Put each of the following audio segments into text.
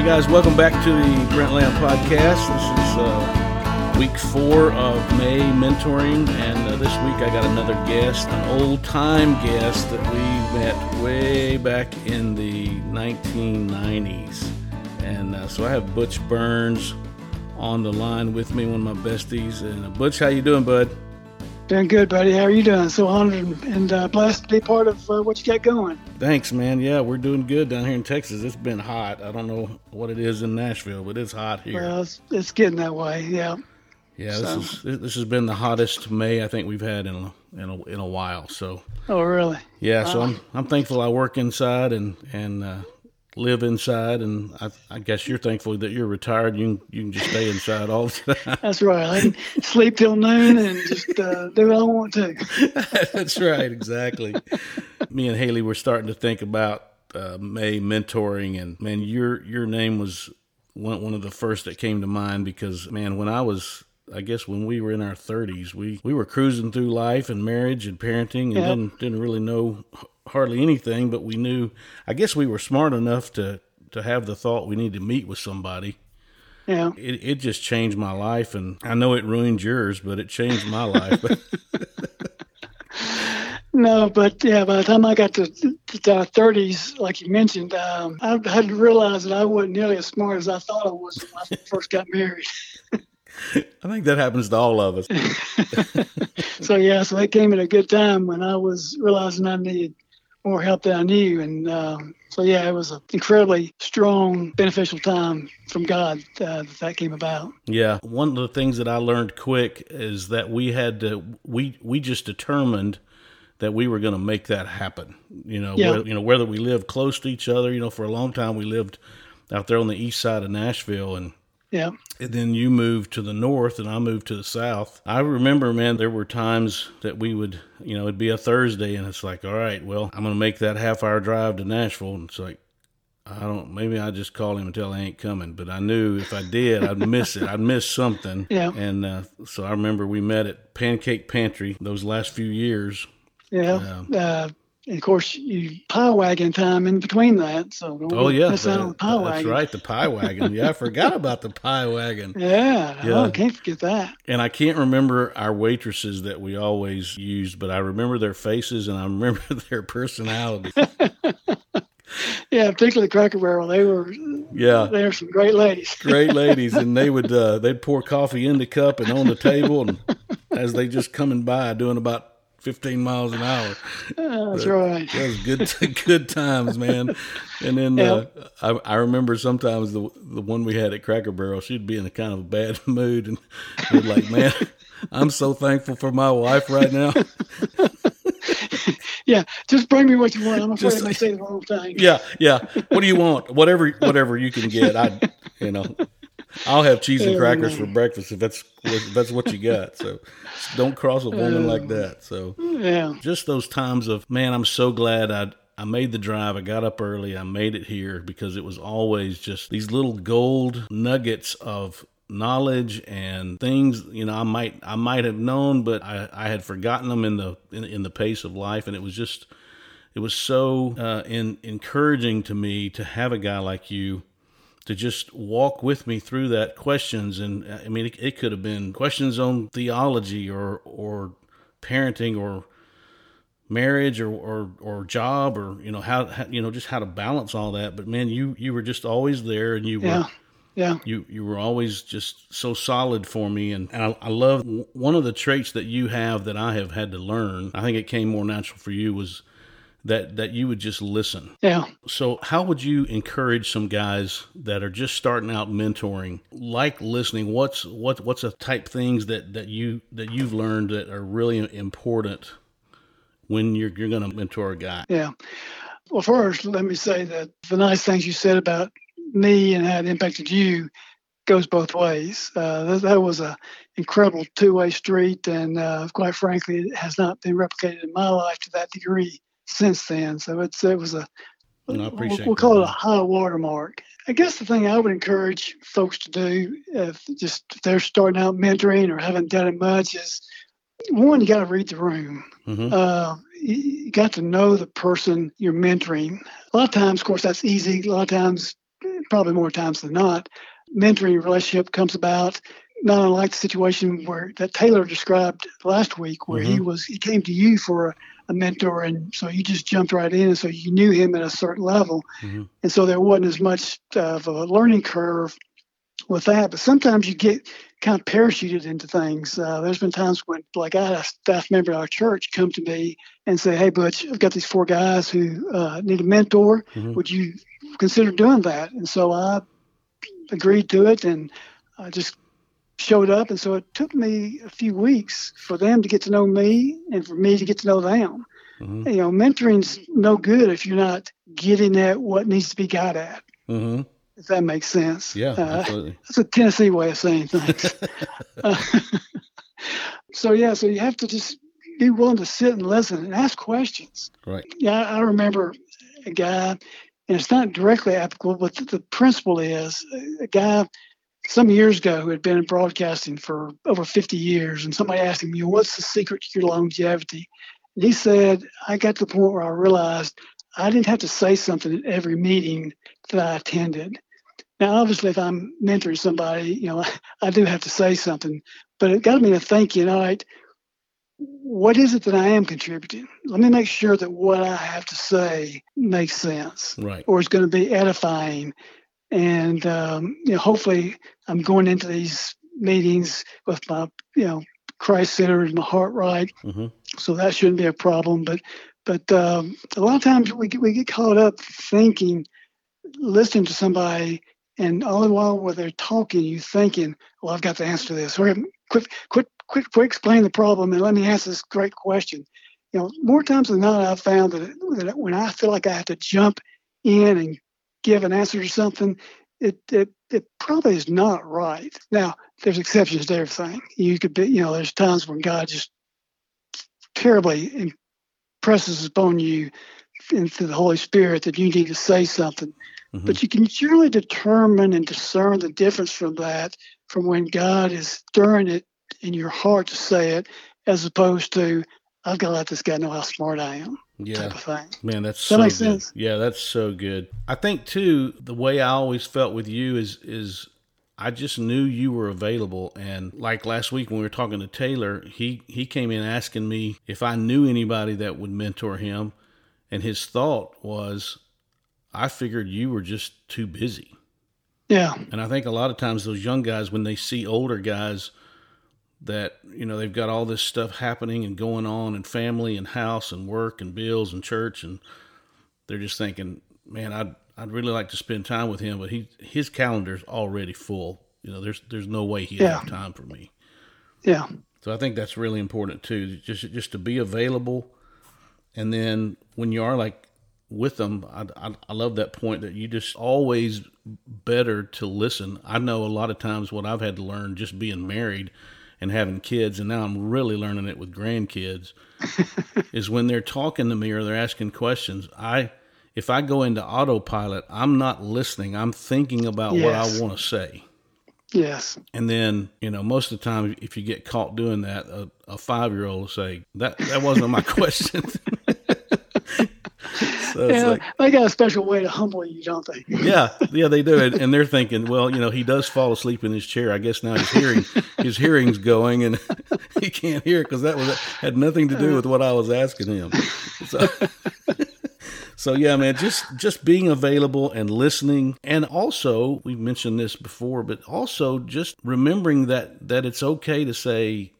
Hey guys, welcome back to the Brent Lamb podcast. This is uh, week four of May mentoring, and uh, this week I got another guest, an old time guest that we met way back in the 1990s. And uh, so I have Butch Burns on the line with me, one of my besties. And uh, Butch, how you doing, bud? Doing good, buddy. How are you doing? So honored and uh, blessed to be part of uh, what you got going. Thanks, man. Yeah, we're doing good down here in Texas. It's been hot. I don't know what it is in Nashville, but it's hot here. Well, it's, it's getting that way. Yeah. Yeah, this so. is this has been the hottest May I think we've had in a, in a, in a while. So. Oh, really? Yeah. Wow. So I'm I'm thankful I work inside and and uh, live inside, and I, I, guess you're thankful that you're retired. You can, you can just stay inside all the time. That's right. I can sleep till noon and just uh, do what I want to. That's right. Exactly. Me and Haley were starting to think about uh, May mentoring, and man, your your name was one one of the first that came to mind because man, when I was I guess when we were in our 30s, we, we were cruising through life and marriage and parenting and yep. didn't, didn't really know hardly anything, but we knew, I guess we were smart enough to, to have the thought we need to meet with somebody. Yeah. It, it just changed my life. And I know it ruined yours, but it changed my life. no, but yeah, by the time I got to, to, 30s, like you mentioned, um, I had to realize that I wasn't nearly as smart as I thought I was when I first got married. I think that happens to all of us. so yeah, so it came at a good time when I was realizing I needed more help than I knew, and um, so yeah, it was an incredibly strong, beneficial time from God uh, that that came about. Yeah, one of the things that I learned quick is that we had to we we just determined that we were going to make that happen. You know, yeah. whether, you know whether we lived close to each other. You know, for a long time we lived out there on the east side of Nashville, and yeah. And then you moved to the north and I moved to the south. I remember, man, there were times that we would, you know, it'd be a Thursday and it's like, all right, well, I'm going to make that half hour drive to Nashville. And it's like, I don't, maybe I just call him and tell I ain't coming. But I knew if I did, I'd miss it. I'd miss something. Yeah. And uh, so I remember we met at Pancake Pantry those last few years. Yeah. Um, uh, and of course, you pie wagon time in between that. So oh yeah, that, the pie wagon. That's right, the pie wagon. Yeah, I forgot about the pie wagon. Yeah, yeah. Oh, I can't forget that. And I can't remember our waitresses that we always used, but I remember their faces and I remember their personality. yeah, particularly the Cracker Barrel. They were yeah, they were some great ladies. great ladies, and they would uh, they'd pour coffee in the cup and on the table, and as they just coming by doing about 15 miles an hour. That's but right. That was good, good times, man. And then yep. uh, I, I remember sometimes the the one we had at Cracker Barrel, she'd be in a kind of a bad mood, and we'd like, man, I'm so thankful for my wife right now. yeah, just bring me what you want. I'm afraid just, I say the wrong thing. Yeah, yeah. What do you want? Whatever, whatever you can get. I, you know, I'll have cheese and crackers for breakfast if that's if that's what you got. So don't cross a woman like that. So yeah, just those times of man, I'm so glad I I made the drive. I got up early. I made it here because it was always just these little gold nuggets of knowledge and things you know I might I might have known, but I, I had forgotten them in the in, in the pace of life, and it was just it was so uh, in, encouraging to me to have a guy like you to just walk with me through that questions and uh, i mean it, it, could have been questions on theology or or parenting or marriage or, or or job or you know how, how you know just how to balance all that but man you you were just always there and you were yeah. Yeah. You you were always just so solid for me, and, and I, I love one of the traits that you have that I have had to learn. I think it came more natural for you was that that you would just listen. Yeah. So how would you encourage some guys that are just starting out mentoring, like listening? What's what what's the type things that that you that you've learned that are really important when you're you're going to mentor a guy? Yeah. Well, first, let me say that the nice things you said about me and how it impacted you goes both ways. Uh, that, that, was a incredible two-way street, and uh, quite frankly, it has not been replicated in my life to that degree since then. So it's it was a we'll, we'll call it a high watermark. I guess the thing I would encourage folks to do, if just if they're starting out mentoring or haven't done it much, is one you got to read the room. Mm-hmm. Uh, you got to know the person you're mentoring. A lot of times, of course, that's easy. A lot of times, probably more times than not, mentoring relationship comes about not unlike the situation where that Taylor described last week, where mm-hmm. he was he came to you for a, a, mentor, and so you just jumped right in, and so you knew him at a certain level, mm-hmm. and so there wasn't as much of a learning curve with that. But sometimes you get kind of parachuted into things. Uh, there's been times when, like, I had a staff member at our church come to me and say, "Hey, Butch, I've got these four guys who uh, need a mentor. Mm-hmm. Would you consider doing that?" And so I agreed to it, and I just showed up. And so it took me a few weeks for them to get to know me and for me to get to know them. Mm-hmm. You know, mentoring's no good if you're not getting at what needs to be got at. Mm-hmm. If that makes sense. Yeah, uh, absolutely. That's a Tennessee way of saying things. uh, so yeah, so you have to just be willing to sit and listen and ask questions. Right. Yeah, I remember a guy, and it's not directly applicable, but the, the principle is a guy some years ago who had been in broadcasting for over 50 years, and somebody asked him, you know, what's the secret to your longevity? And he said, I got to the point where I realized I didn't have to say something at every meeting that I attended. Now, obviously, if I'm mentoring somebody, you know, I, I do have to say something, but it got me to thinking, all right, what is it that I am contributing? Let me make sure that what I have to say makes sense, right? Or is going to be edifying and um, you know, hopefully, I'm going into these meetings with my you know Christ centered and my heart right. Mm-hmm. So that shouldn't be a problem. But but um, a lot of times we get, we get caught up thinking, listening to somebody, and all the while while they're talking, you thinking, well, I've got the answer to this. Or quit quit quit quit explain the problem and let me ask this great question. You know, more times than not, I've found that, that when I feel like I have to jump in and give an answer to something, it, it it probably is not right. Now, there's exceptions to everything. You could be, you know, there's times when God just terribly impresses upon you into the Holy Spirit that you need to say something. Mm-hmm. But you can generally determine and discern the difference from that from when God is stirring it in your heart to say it, as opposed to I've got to let this guy know how smart I am yeah. Man, that's that so good. Sense? Yeah, that's so good. I think too, the way I always felt with you is is I just knew you were available and like last week when we were talking to Taylor, he he came in asking me if I knew anybody that would mentor him and his thought was I figured you were just too busy. Yeah. And I think a lot of times those young guys when they see older guys that you know they've got all this stuff happening and going on and family and house and work and bills and church and they're just thinking man i'd i'd really like to spend time with him but he his calendar's already full. You know there's there's no way he'd yeah. have time for me. Yeah. So i think that's really important too just just to be available. And then when you are like with them I, I, I love that point that you just always better to listen. I know a lot of times what i've had to learn just being married and having kids, and now I'm really learning it with grandkids, is when they're talking to me or they're asking questions. I, if I go into autopilot, I'm not listening. I'm thinking about yes. what I want to say. Yes. And then, you know, most of the time, if you get caught doing that, a, a five year old will say, that, that wasn't my question. So yeah, like, they got a special way to humble you, don't they? yeah, yeah, they do. And, and, they're thinking, well, you know, he does fall asleep in his chair. I guess now his hearing, his hearing's going, and he can't hear because that was had nothing to do with what I was asking him. So. So yeah, man, just just being available and listening, and also we've mentioned this before, but also just remembering that that it's okay to say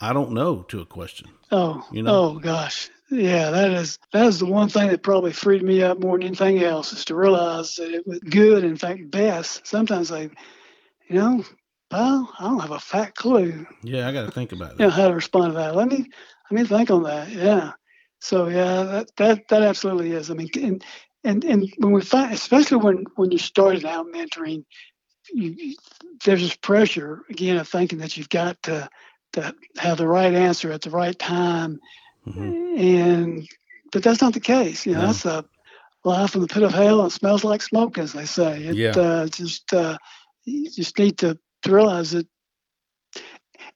I don't know to a question. Oh, you know? oh gosh, yeah, that is that is the one thing that probably freed me up more than anything else is to realize that it was good, in fact, best. Sometimes I, you know, well, I don't have a fat clue. Yeah, I got to think about that. You know, how to respond to that. Let me let me think on that. Yeah. So yeah, that that that absolutely is. I mean, and and and when we find, especially when when you started out mentoring, you, there's this pressure again of thinking that you've got to to have the right answer at the right time Mm-hmm. And but that's not the case. You know, no. that's a life from the pit of hell and smells like smoke, as they say. It yeah. uh, just uh, you just need to, to realize that,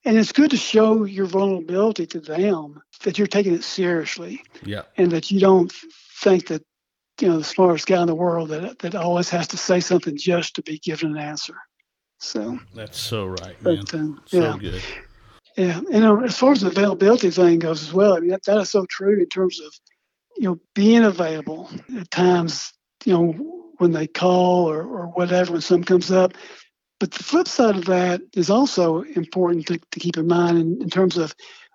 and it's good to show your vulnerability to them that you're taking it seriously. Yeah, and that you don't think that you know the smartest guy in the world that that always has to say something just to be given an answer. So that's so right, man. But, uh, so yeah. good. Yeah, and uh, as far as the availability thing goes as well, I mean that, that is so true in terms of you know being available at times. You know when they call or, or whatever when something comes up. But the flip side of that is also important to, to keep in mind in, in terms of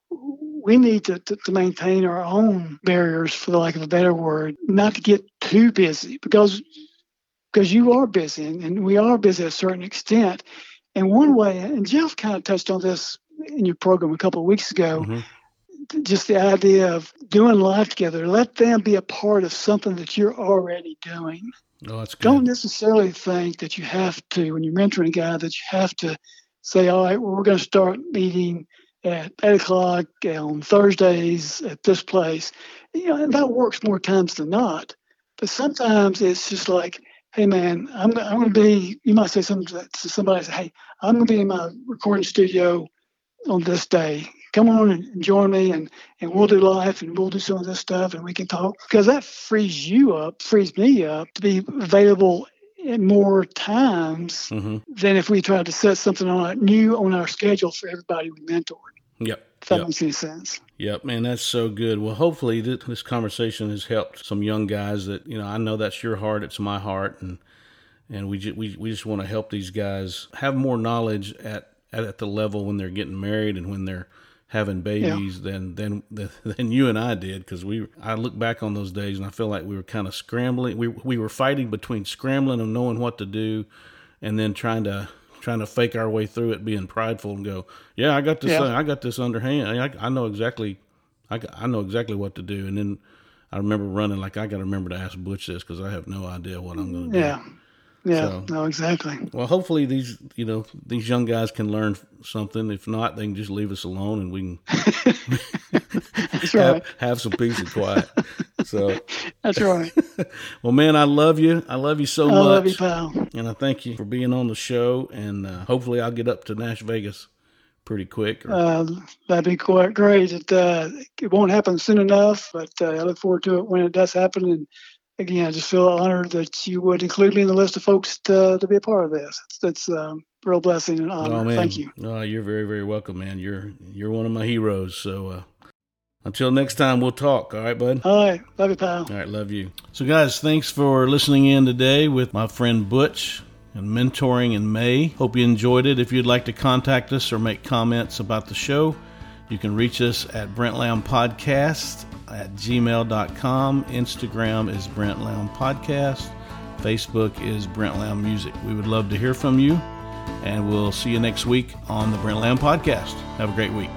we need to, to, to, maintain our own barriers, for the lack of a better word, not to get too busy because because you are busy and, and we are busy at a certain extent. And one way, and Jeff kind of touched on this in your program a couple of weeks ago, mm-hmm. just the idea of doing life together. Let them be a part of something that you're already doing. Oh, that's good. Don't necessarily think that you have to, when you're mentoring a guy, that you have to say, all right, well, we're going to start meeting at 8 o'clock on Thursdays at this place. You know, and that works more times than not. But sometimes it's just like, hey, man, I'm, I'm going to be, you might say something to somebody, say, hey, I'm going to be in my recording studio on this day come on and join me and, and we'll do life and we'll do some of this stuff and we can talk because that frees you up, frees me up to be available at more times mm-hmm. than if we tried to set something on new on our schedule for everybody we mentored. Yep. If that yep. makes any sense. Yep, man, that's so good. Well, hopefully this conversation has helped some young guys that, you know, I know that's your heart, it's my heart, and and we just, we, we just want to help these guys have more knowledge at, at, at the level when they're getting married and when they're having babies yeah. than than than you and I did because we I look back on those days and I feel like we were kind of scrambling we we were fighting between scrambling and knowing what to do and then trying to trying to fake our way through it being prideful and go yeah I got this yeah. uh, I got this underhand I, I know exactly I, I know exactly what to do and then I remember running like I got to remember to ask Butch this because I have no idea what I'm going to do. Yeah. Yeah, so, no, exactly. Well, hopefully these, you know, these young guys can learn something. If not, they can just leave us alone and we can That's right. have, have some peace and quiet. So That's right. well, man, I love you. I love you so I much. love you, pal. And I thank you for being on the show. And uh, hopefully, I'll get up to Nash Vegas pretty quick. Or... Uh, that'd be quite great. It, uh, it won't happen soon enough, but uh, I look forward to it when it does happen. And again, I just feel honored that you would include me in the list of folks to, to be a part of this. It's, it's um, a real blessing and honor. Oh, man. Thank you. Oh, you're very, very welcome, man. You're you're one of my heroes. So uh, until next time, we'll talk. All right, bud? All right. Love you, pal. All right. Love you. So, guys, thanks for listening in today with my friend Butch and mentoring in May. Hope you enjoyed it. If you'd like to contact us or make comments about the show, you can reach us at Brent Lamb Podcast at gmail.com. Instagram is Brent Lamb Podcast. Facebook is Brent Lamb Music. We would love to hear from you, and we'll see you next week on the Brent Lamb Podcast. Have a great week.